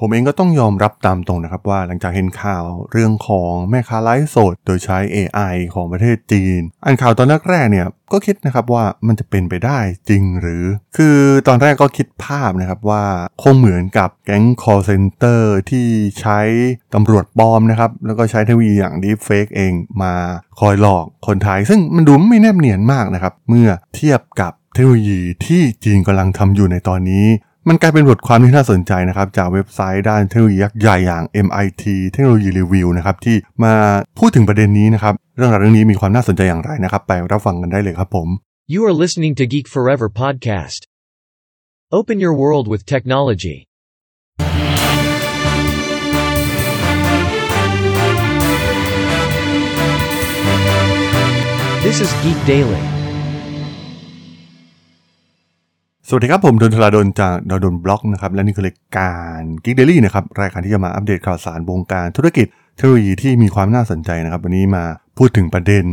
ผมเองก็ต้องยอมรับตามตรงนะครับว่าหลังจากเห็นข่าวเรื่องของแม่ค้าไลฟ์สดโดยใช้ AI ของประเทศจีน อ่านข่าวตอนแรกๆเนี่ยก็คิดนะครับว่ามันจะเป็นไปได้จริงหรือ คือตอนแรกก็คิดภาพนะครับว่าคงเหมือนกับแก๊ง call center ที่ใช้ตำรวจปลอมนะครับ แล้วก็ใช้เทคโนโลยีอย่าง deepfake เองมาคอยหลอกคนไทย ซึ่งมันดูไม่แนบเนียนมากนะครับ เมื่อเทียบกับเทคโนโลยีที่จีนกำลังทำอยู่ในตอนนี้ มันกลายเป็นบทความที่น่าสนใจนะครับ จากเว็บไซต์ด้านเทคโนโลยียักษ์ใหญ่อย่าง MIT เทคโนโลยีรีวิวนะครับที่มาพูดถึงประเด็นนี้นะครับ เรื่องราวเรื่องนี้มีความน่าสนใจอย่างไรนะครับ ไปรับฟังกันได้เลยครับผม You are listening to Geek Forever podcast. Open your world with technology. This is Geek Daily. สวัสดีครับผมด.ดล จาก ด.ดล็อกนะครับและนี่คือรายการ Geek Daily นะครับรายการที่จะมาอัปเดตข่าวสารวงการธุรกิจเทคโนโลยีที่มีความน่าสนใจนะครับวันนี้มาพูดถึงประเด็น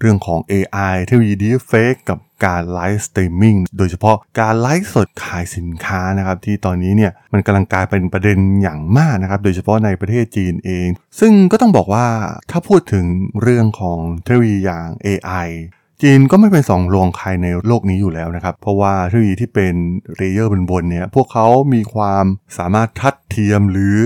เรื่องของ AI เทคโนโลยี Deepfake กับการ live streaming โดยเฉพาะการไลฟ์สดขายสินค้านะครับที่ตอนนี้เนี่ยมันกำลังกลายเป็นประเด็นอย่างมากนะครับโดยเฉพาะในประเทศจีนเอง ซึ่งก็ต้องบอกว่าถ้าพูดถึงเรื่องของเทคโนโลยีอย่าง AI จีนก็ไม่เป็นสองรองใครในโลกนี้อยู่แล้วนะครับ เพราะว่าเทคโนโลยีที่เป็น layer บนๆเนี่ยพวกเขามีความสามารถทัดเทียมหรือ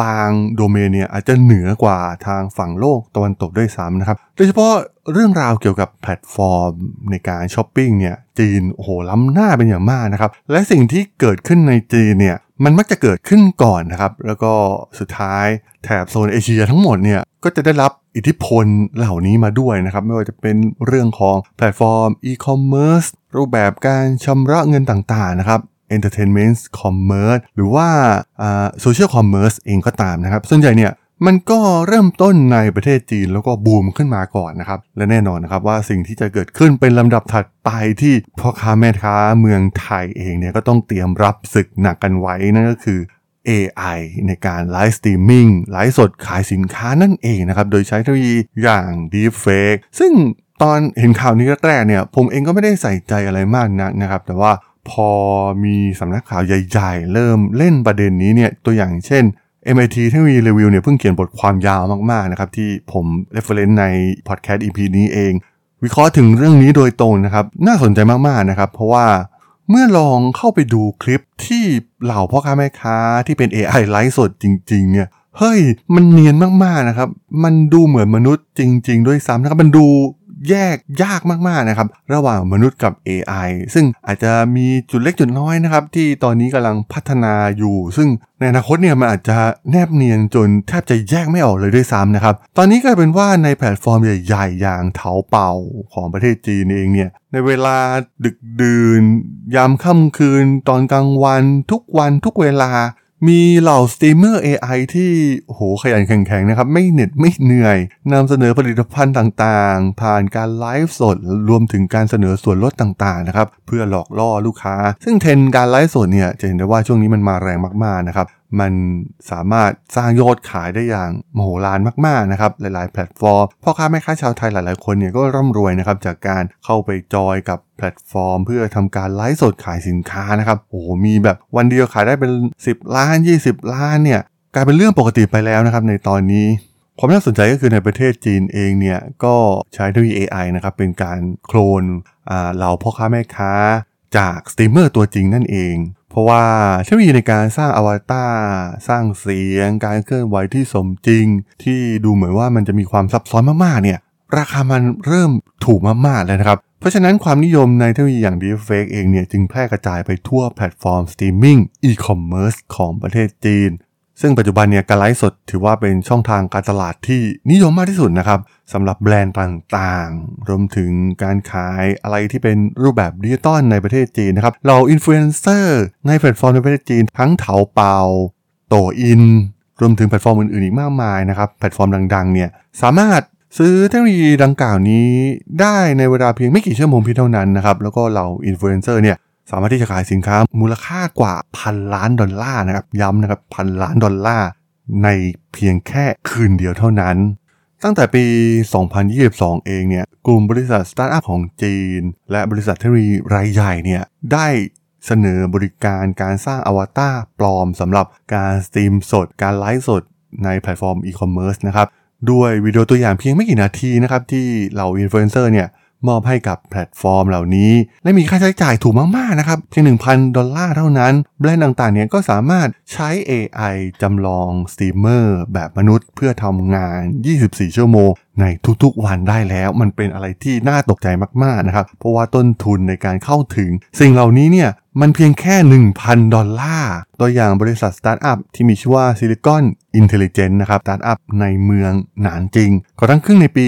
บางโดเมนเนี่ยอาจจะเหนือกว่าทางฝั่งโลกตะวันตกด้วยซ้ำนะครับ โดยเฉพาะเรื่องราวเกี่ยวกับแพลตฟอร์มในการช้อปปิ้งเนี่ยจีนโอ้โหล้ำหน้าเป็นอย่างมากนะครับ และสิ่งที่เกิดขึ้นในจีนเนี่ยมันมักจะเกิดขึ้นก่อนนะครับ แล้วก็สุดท้ายแถบโซนเอเชียทั้งหมดเนี่ยก็จะได้รับ อิทธิพลเหล่านี้มาด้วยนะครับ ไม่ว่าจะเป็นเรื่องของแพลตฟอร์มอีคอมเมิร์ซรูปแบบการชำระเงินต่างๆนะครับ Entertainment Commerce หรือว่า Social Commerce เองก็ตามนะครับ ส่วนใหญ่เนี่ยมันก็เริ่มต้นในประเทศจีนแล้วก็บูมขึ้นมาก่อนนะครับ และแน่นอนนะครับว่าสิ่งที่จะเกิดขึ้นเป็นลำดับถัดไปที่พ่อค้าแม่ค้าเมืองไทยเองเนี่ยก็ต้องเตรียมรับศึกหนักกันไว้นั่นก็คือ AI ในการ live streaming ไลฟ์สดขายสินค้านั่นเองนะครับ โดยใช้เทคโนโลยีอย่าง Deepfake ซึ่งตอนเห็นข่าวนี้แรกๆเนี่ย ผมเองก็ไม่ได้ใส่ใจอะไรมากนักนะครับ แต่ว่าพอมีสำนักข่าวใหญ่ๆ เริ่มเล่นประเด็นนี้เนี่ย ตัวอย่างเช่น MIT Technology Review เนี่ยเพิ่งเขียนบทความยาวมากๆนะครับที่ผม reference ใน podcast EP นี้เอง วิเคราะห์ถึงเรื่องนี้โดยตรงนะครับ น่าสนใจมากๆนะครับ เพราะว่า เมื่อลองเข้าไปดูคลิปที่เหล่าพ่อค้าแม่ค้าที่เป็น AI ไลฟ์สดจริง ๆ เนี่ย เฮ้ย มันเนียนมากๆนะครับ มันดูเหมือนมนุษย์จริง ๆ ด้วยซ้ำนะครับ มันดู แยกยากมากๆนะครับระหว่างมนุษย์กับ AI ซึ่งอาจจะมีจุดเล็กจุดน้อยนะครับที่ตอนนี้กำลังพัฒนาอยู่ ซึ่งในอนาคตเนี่ยมันอาจจะแนบเนียนจนแทบจะแยกไม่ออกเลยด้วยซ้ำนะครับตอนนี้กลายเป็นว่าในแพลตฟอร์มใหญ่ๆ อย่างเถาเป่าของประเทศจีนเองเนี่ยในเวลาดึกดื่น ยามค่ำคืน ตอนกลางวันทุกวันทุกเวลา มีเหล่า streamer AI ที่โหขยันขันแข็งนะครับ ไม่เหน็ดไม่เหนื่อยนำเสนอผลิตภัณฑ์ต่างๆ ผ่านการไลฟ์สด รวมถึงการเสนอส่วนลดต่างๆนะครับเพื่อหลอกล่อลูกค้า ซึ่งเทรนด์การไลฟ์สดเนี่ยจะเห็นได้ว่าช่วงนี้มันมาแรงมากๆนะครับ มันสามารถสร้างยอดขายได้อย่างมโหฬารมากๆนะครับหลายๆ แพลตฟอร์มพ่อค้าแม่ค้าชาวไทยหลายๆคนเนี่ยก็ร่ำรวยนะครับจากการเข้าไปจอยกับแพลตฟอร์ม เพื่อทำการไลฟ์สดขายสินค้านะครับโอ้โหมีแบบวันเดียวขายได้เป็น 10 ล้าน 20 ล้านเนี่ยกลายเป็นเรื่องปกติไปแล้วนะครับในตอนนี้ความน่าสนใจก็คือในประเทศจีนเองเนี่ยก็ใช้เทคโนโลยี AI นะครับเป็นการโคลนเหล่าพ่อค้าแม่ค้าจากสตรีมเมอร์ตัวจริงนั่นเอง เพราะว่าเทคโนโลยีในการสร้างอวตารสร้างเสียง การเคลื่อนไหวที่สมจริง ที่ดูเหมือนว่ามันจะมีความซับซ้อนมากๆเนี่ยราคามันเริ่มถูกมากๆเลยนะครับ เพราะฉะนั้นความนิยมในเทคโนโลยีอย่าง Deepfake เองเนี่ยจึงแพร่กระจายไปทั่วแพลตฟอร์มสตรีมมิ่งอีคอมเมิร์ซของประเทศจีน ซึ่งปัจจุบันเนี่ยการไลฟ์สดถือว่าเป็นช่องทางการตลาดที่นิยมมากที่สุดนะครับสำหรับแบรนด์ต่างๆ รวมถึงการขายอะไรที่เป็นรูปแบบดิจิตอลในประเทศจีนนะครับเหล่าอินฟลูเอนเซอร์ในแพลตฟอร์มในประเทศจีน ทั้งเถาเป่าโต่วอิน รวมถึงแพลตฟอร์มอื่นๆอีกมากมายนะครับแพลตฟอร์มดังๆเนี่ยสามารถซื้อเทคโนโลยีดังกล่าวนี้ได้ในเวลาเพียงไม่กี่ชั่วโมงเพียงเท่านั้นนะครับแล้วก็เหล่าอินฟลูเอนเซอร์เนี่ย สามารถที่จะขายสินค้ามูลค่ากว่าพันล้านดอลลาร์นะครับย้ำนะครับพันล้านดอลลาร์ในเพียงแค่คืนเดียวเท่านั้น ตั้งแต่ปี 2022 เองเนี่ยกลุ่มบริษัทสตาร์ทอัพของจีน และบริษัทเทคโนโลยีรายใหญ่เนี่ยได้เสนอบริการการสร้างอวตารปลอมสำหรับการสตรีมสด การไลฟ์สดในแพลตฟอร์มอีคอมเมิร์ซนะครับด้วยวิดีโอตัวอย่างเพียงไม่กี่นาทีนะครับที่เหล่าอินฟลูเอนเซอร์เนี่ย มอบให้กับแพลตฟอร์มเหล่านี้ และมีค่าใช้จ่ายถูกมากๆนะครับเพียง 1,000 ดอลลาร์เท่านั้น แบรนด์ต่างๆเนี่ยก็สามารถใช้ AI จำลองสตรีมเมอร์แบบมนุษย์ เพื่อทำงาน 24 ชั่วโมงในทุกๆวันได้แล้ว มันเป็นอะไรที่น่าตกใจมากๆนะครับ เพราะว่าต้นทุนในการเข้าถึง สิ่งเหล่านี้เนี่ย มันเพียงแค่ 1,000 ดอลลาร์ ตัวอย่างบริษัทสตาร์ทอัพที่มีชื่อว่า Silicon Intelligence นะครับ สตาร์ทอัพในเมืองหนานจิงก่อตั้งขึ้นในปี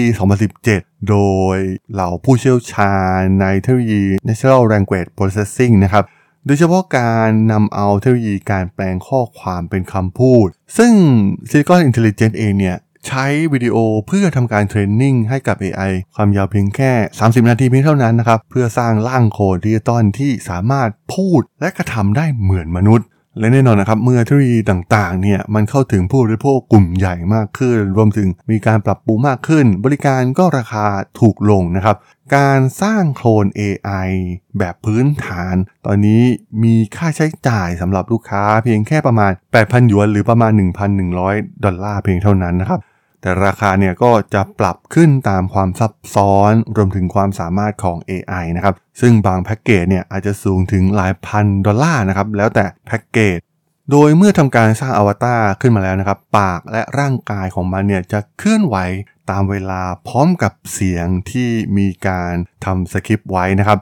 2017 โดยเหล่าผู้เชี่ยวชาญในเทคโนโลยี Natural Language Processing นะครับ โดยเฉพาะการนำเอาเทคโนโลยีการแปลงข้อความเป็นคำพูด ซึ่ง Silicon Intelligence เองเนี่ย ใช้วิดีโอเพื่อทำการ training ให้กับ AI ความยาวเพียงแค่ 30 นาทีเพียงเท่านั้นนะครับ เพื่อสร้างร่างโคลนดิจิตอลที่สามารถพูดและกระทำได้เหมือนมนุษย์และแน่นอนนะครับเมื่อเทคโนโลยีต่างๆเนี่ยมันเข้าถึงผู้บริโภคกลุ่มใหญ่มากขึ้น รวมถึงมีการปรับปรุงมากขึ้น บริการก็ราคาถูกลงนะครับ การสร้างโคลน AI แบบพื้นฐาน ตอนนี้มีค่าใช้จ่ายสำหรับลูกค้าเพียงแค่ประมาณ 8,000 หยวน หรือประมาณ 1,100 ดอลลาร์เพียงเท่านั้นนะครับ แต่ราคาเนี่ยก็จะปรับขึ้นตามความซับซ้อนรวมถึงความสามารถของ AI นะครับ ซึ่งบางแพ็กเกจเนี่ยอาจจะสูงถึงหลายพันดอลลาร์นะครับ แล้วแต่แพ็กเกจ โดยเมื่อทำการสร้างอวตารขึ้นมาแล้วนะครับ ปากและร่างกายของมันเนี่ยจะเคลื่อนไหวตามเวลาพร้อมกับเสียงที่มีการทำสคริปต์ไว้นะครับ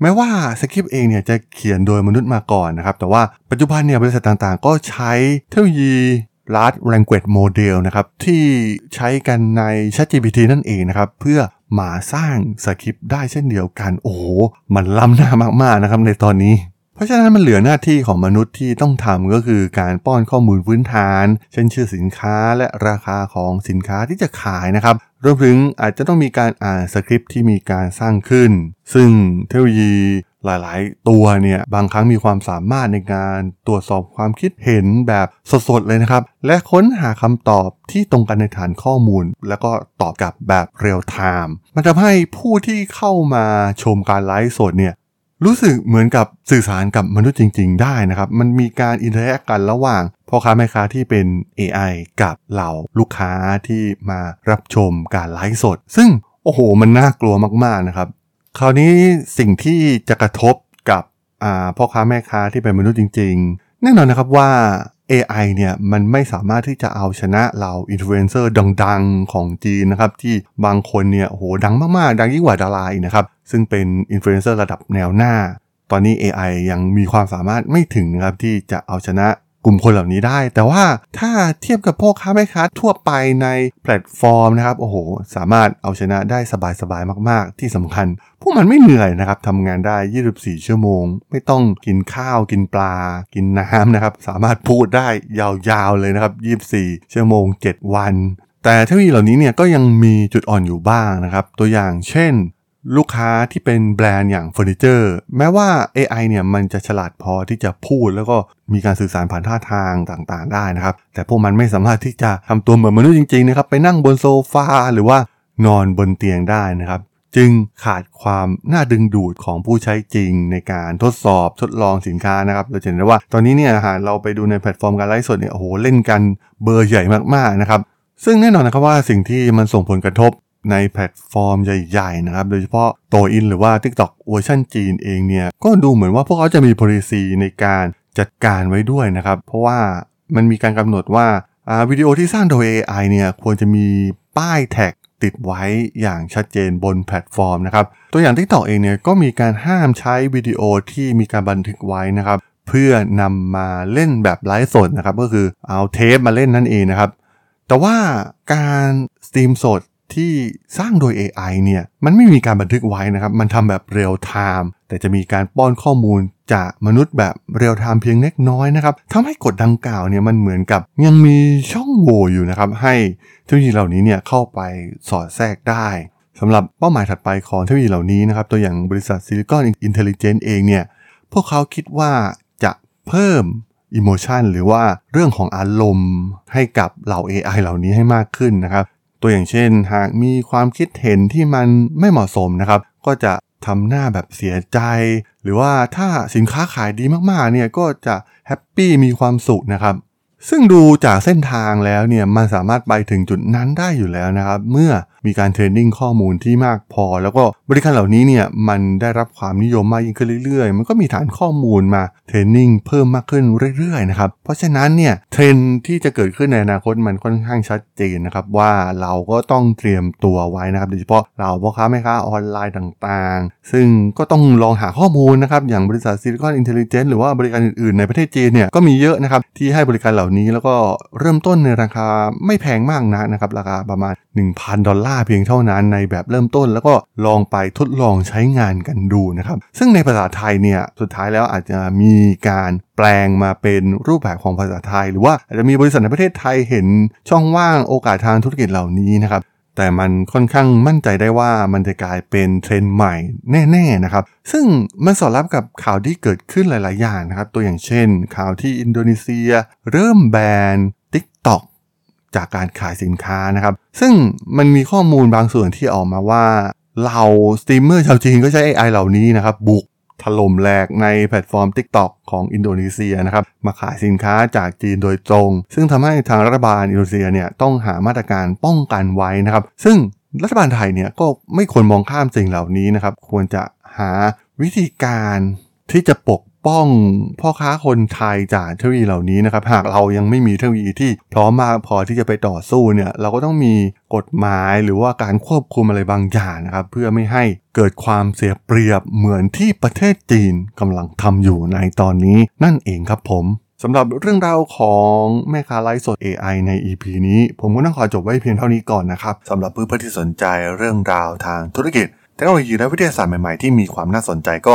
แม้ว่าสคริปต์เองเนี่ยจะเขียนโดยมนุษย์มาก่อนนะครับ แต่ว่าปัจจุบันเนี่ยบริษัทต่างๆ ก็ใช้เทคโนโลยี Large Language Model นะครับที่ใช้กันใน ChatGPT นั่นเองนะครับเพื่อมาสร้างสคริปต์ได้เช่นเดียวกัน โอ้โหมันล้ำหน้ามากๆนะครับในตอนนี้ เพราะฉะนั้นมันเหลือหน้าที่ของมนุษย์ที่ต้องทำก็คือการป้อนข้อมูลพื้นฐาน เช่นชื่อสินค้าและราคาของสินค้าที่จะขายนะครับรวมถึงอาจจะต้องมีการอ่านสคริปต์ที่มีการสร้างขึ้น ซึ่งเทคโนโลยี หลายๆ ตัวเนี่ยบางครั้งมีความสามารถในการตรวจสอบความคิดเห็นแบบสดๆเลยนะครับ และค้นหาคำตอบที่ตรงกันในฐานข้อมูล แล้วก็ตอบกลับแบบเรียลไทม์มันทำให้ผู้ที่เข้ามาชมการไลฟ์สดเนี่ยรู้สึกเหมือนกับสื่อสารกับมนุษย์จริง ๆ ได้นะครับ มันมีการ interact กันระหว่างพ่อค้าแม่ค้าที่เป็น AI กับเหล่าลูกค้าที่มารับชมการไลฟ์สด ซึ่งโอ้โห มันน่ากลัวมากๆนะครับ คราวนี้สิ่งที่จะกระทบกับพ่อค้าแม่ค้าที่เป็นมนุษย์จริง ๆ แน่นอนนะครับว่า AI เนี่ยมันไม่สามารถที่จะเอาชนะเหล่าอินฟลูเอนเซอร์ดังๆของจีนนะครับ ที่บางคนเนี่ยโหดังมากๆ ดังยิ่งกว่าดาราอีกนะครับ ซึ่งเป็นอินฟลูเอนเซอร์ระดับแนวหน้า ตอนนี้ AI ยังมีความสามารถไม่ถึงนะครับที่จะเอาชนะ กลุ่มคนเหล่านี้ได้ แต่ว่าถ้าเทียบกับพ่อค้าแม่ค้าทั่วไปในแพลตฟอร์มนะครับโอ้โหสามารถเอาชนะได้สบายๆมาก ๆ ที่สำคัญ พวกมันไม่เหนื่อยนะครับทำงานได้ 24 ชั่วโมง ไม่ต้องกินข้าวกินปลา กินน้ำนะครับ สามารถพูดได้ยาวๆเลยนะครับ 24 ชั่วโมง 7 วัน แต่เทคโนโลยีเหล่านี้เนี่ยก็ยังมีจุดอ่อนอยู่บ้างนะครับ ตัวอย่างเช่น ลูกค้าที่เป็นแบรนด์อย่างเฟอร์นิเจอร์แม้ว่า AI เนี่ยมันจะฉลาดพอที่จะพูดแล้วก็มีการสื่อสารผ่านท่าทางต่างๆ ได้นะครับ แต่พวกมันไม่สามารถที่จะทำตัวเหมือนมนุษย์จริงๆนะครับไปนั่งบนโซฟาหรือว่านอนบนเตียงได้นะครับ จึงขาดความน่าดึงดูดของผู้ใช้จริงในการทดสอบทดลองสินค้านะครับเราจะเห็นได้ว่าตอนนี้เนี่ยหากเราไปดูในแพลตฟอร์มการไลฟ์สดเนี่ยโอ้โหเล่นกันเบอร์ใหญ่มากๆนะครับซึ่งแน่นอนนะครับว่าสิ่งที่มันส่งผลกระทบ ในแพลตฟอร์มใหญ่ๆนะครับ โดยเฉพาะโต่วอินหรือว่า TikTok เวอร์ชันจีนเองเนี่ย ก็ดูเหมือนว่าพวกเขาจะมี policy ในการจัดการไว้ด้วยนะครับ เพราะว่ามันมีการกำหนดว่าวิดีโอที่สร้างโดย AI เนี่ยควรจะมีป้ายแท็กติดไว้อย่างชัดเจนบนแพลตฟอร์มนะครับ ตัวอย่าง TikTok เองเนี่ยก็มีการห้ามใช้วิดีโอที่มีการบันทึกไว้นะครับ เพื่อนำมาเล่นแบบไลฟ์สดนะครับ ก็คือเอาเทปมาเล่นนั่นเองนะครับ แต่ว่าการสตรีมสด ที่สร้างโดย AI เนี่ยมันไม่มีการบันทึกไว้นะครับ มันทำแบบเรียลไทม์แต่จะมีการป้อนข้อมูลจากมนุษย์แบบเรียลไทม์เพียงเล็กน้อยนะครับทำให้กฎดังกล่าวเนี่ยมันเหมือนกับยังมีช่องโหว่อยู่นะครับ ให้เทคโนโลยีเหล่านี้เนี่ยเข้าไปสอดแทรกได้สำหรับเป้าหมายถัดไปของเทคโนโลยีเหล่านี้นะครับ ตัวอย่างบริษัท Silicon Intelligence เองเนี่ยพวกเขาคิดว่าจะเพิ่มอิโมชันหรือว่าเรื่องของอารมณ์ให้กับเหล่า AI เหล่านี้ให้มากขึ้นนะครับ ตัวอย่างเช่น หากมีความคิดเห็นที่มันไม่เหมาะสมนะครับ ก็จะทำหน้าแบบเสียใจ หรือว่าถ้าสินค้าขายดีมากๆเนี่ยก็จะแฮปปี้มีความสุขนะครับ ซึ่งดูจากเส้นทางแล้วเนี่ยมันสามารถไปถึงจุดนั้นได้อยู่แล้วนะครับ เมื่อ มีการเทรนนิ่งข้อมูลที่มากพอ แล้วก็บริการเหล่านี้เนี่ยมันได้รับความนิยมมากยิ่งขึ้นเรื่อยๆ มันก็มีฐานข้อมูลมาtraining เพิ่มมากขึ้นเรื่อยๆนะครับเพราะฉะนั้นเนี่ยเทรนด์ที่จะเกิดขึ้นในอนาคตมันค่อนข้างชัดเจนนะครับว่าเราก็ต้องเตรียมตัวไว้นะครับโดยเฉพาะเหล่าพ่อค้าแม่ค้าออนไลน์ต่างๆ ซึ่งก็ต้องลองหาข้อมูลนะครับอย่างบริษัท Silicon Intelligence หรือว่าบริการอื่นๆ ในประเทศจีนเนี่ยก็มีเยอะนะครับที่ให้บริการเหล่านี้แล้วก็เริ่มต้นในราคาไม่แพงมากนักนะครับราคาประมาณ 1,000 ดอลลาร์เพียงเท่านั้นในแบบเริ่มต้น แล้วก็ลองไปทดลองใช้งานกันดูนะครับ ซึ่งในภาษาไทยเนี่ยสุดท้ายแล้วอาจจะมีการแปลงมาเป็นรูปแบบของภาษาไทย หรือว่าอาจจะมีบริษัทในประเทศไทยเห็นช่องว่างโอกาสทางธุรกิจเหล่านี้นะครับแต่มันค่อนข้างมั่นใจได้ว่ามันจะกลายเป็นเทรนด์ใหม่แน่ๆนะครับ ซึ่งมันสอดรับกับข่าวที่เกิดขึ้นหลายๆอย่างนะครับ ตัวอย่างเช่น ข่าวที่อินโดนีเซีย เริ่มแบน TikTok จากการขายสินค้านะครับ ซึ่งมันมีข้อมูลบางส่วนที่ออกมาว่าเราสตรีมเมอร์ชาวจีนก็ใช้ AI เหล่านี้นะครับ บุกถล่มแหลกในแพลตฟอร์ม TikTok ของอินโดนีเซียนะครับ มาขายสินค้าจากจีนโดยตรง ซึ่งทำให้ทางรัฐบาลอินโดนีเซียเนี่ยต้องหามาตรการป้องกันไว้นะครับ ซึ่งรัฐบาลไทยเนี่ยก็ไม่ควรมองข้ามสิ่งเหล่านี้นะครับ ควรจะหาวิธีการที่จะปก ป้องพ่อค้าคนไทยจากเทคโนโลยีเหล่านี้นะครับ หากเรายังไม่มีเทคโนโลยีที่พร้อมมากพอที่จะไปต่อสู้เนี่ยเราก็ต้องมีกฎหมายหรือว่าการควบคุมอะไรบางอย่างนะครับ เพื่อไม่ให้เกิดความเสียเปรียบเหมือนที่ประเทศจีนกำลังทำอยู่ในตอนนี้นั่นเองครับผมสำหรับเรื่องราวของแม่ค้าไลฟ์สด AI ใน EP นี้ ผมก็ต้องขอจบไว้เพียงเท่านี้ก่อนนะครับสำหรับเพื่อนๆที่สนใจเรื่องราวทางธุรกิจเทคโนโลยีและวิทยาศาสตร์ใหม่ๆที่มีความน่าสนใจก็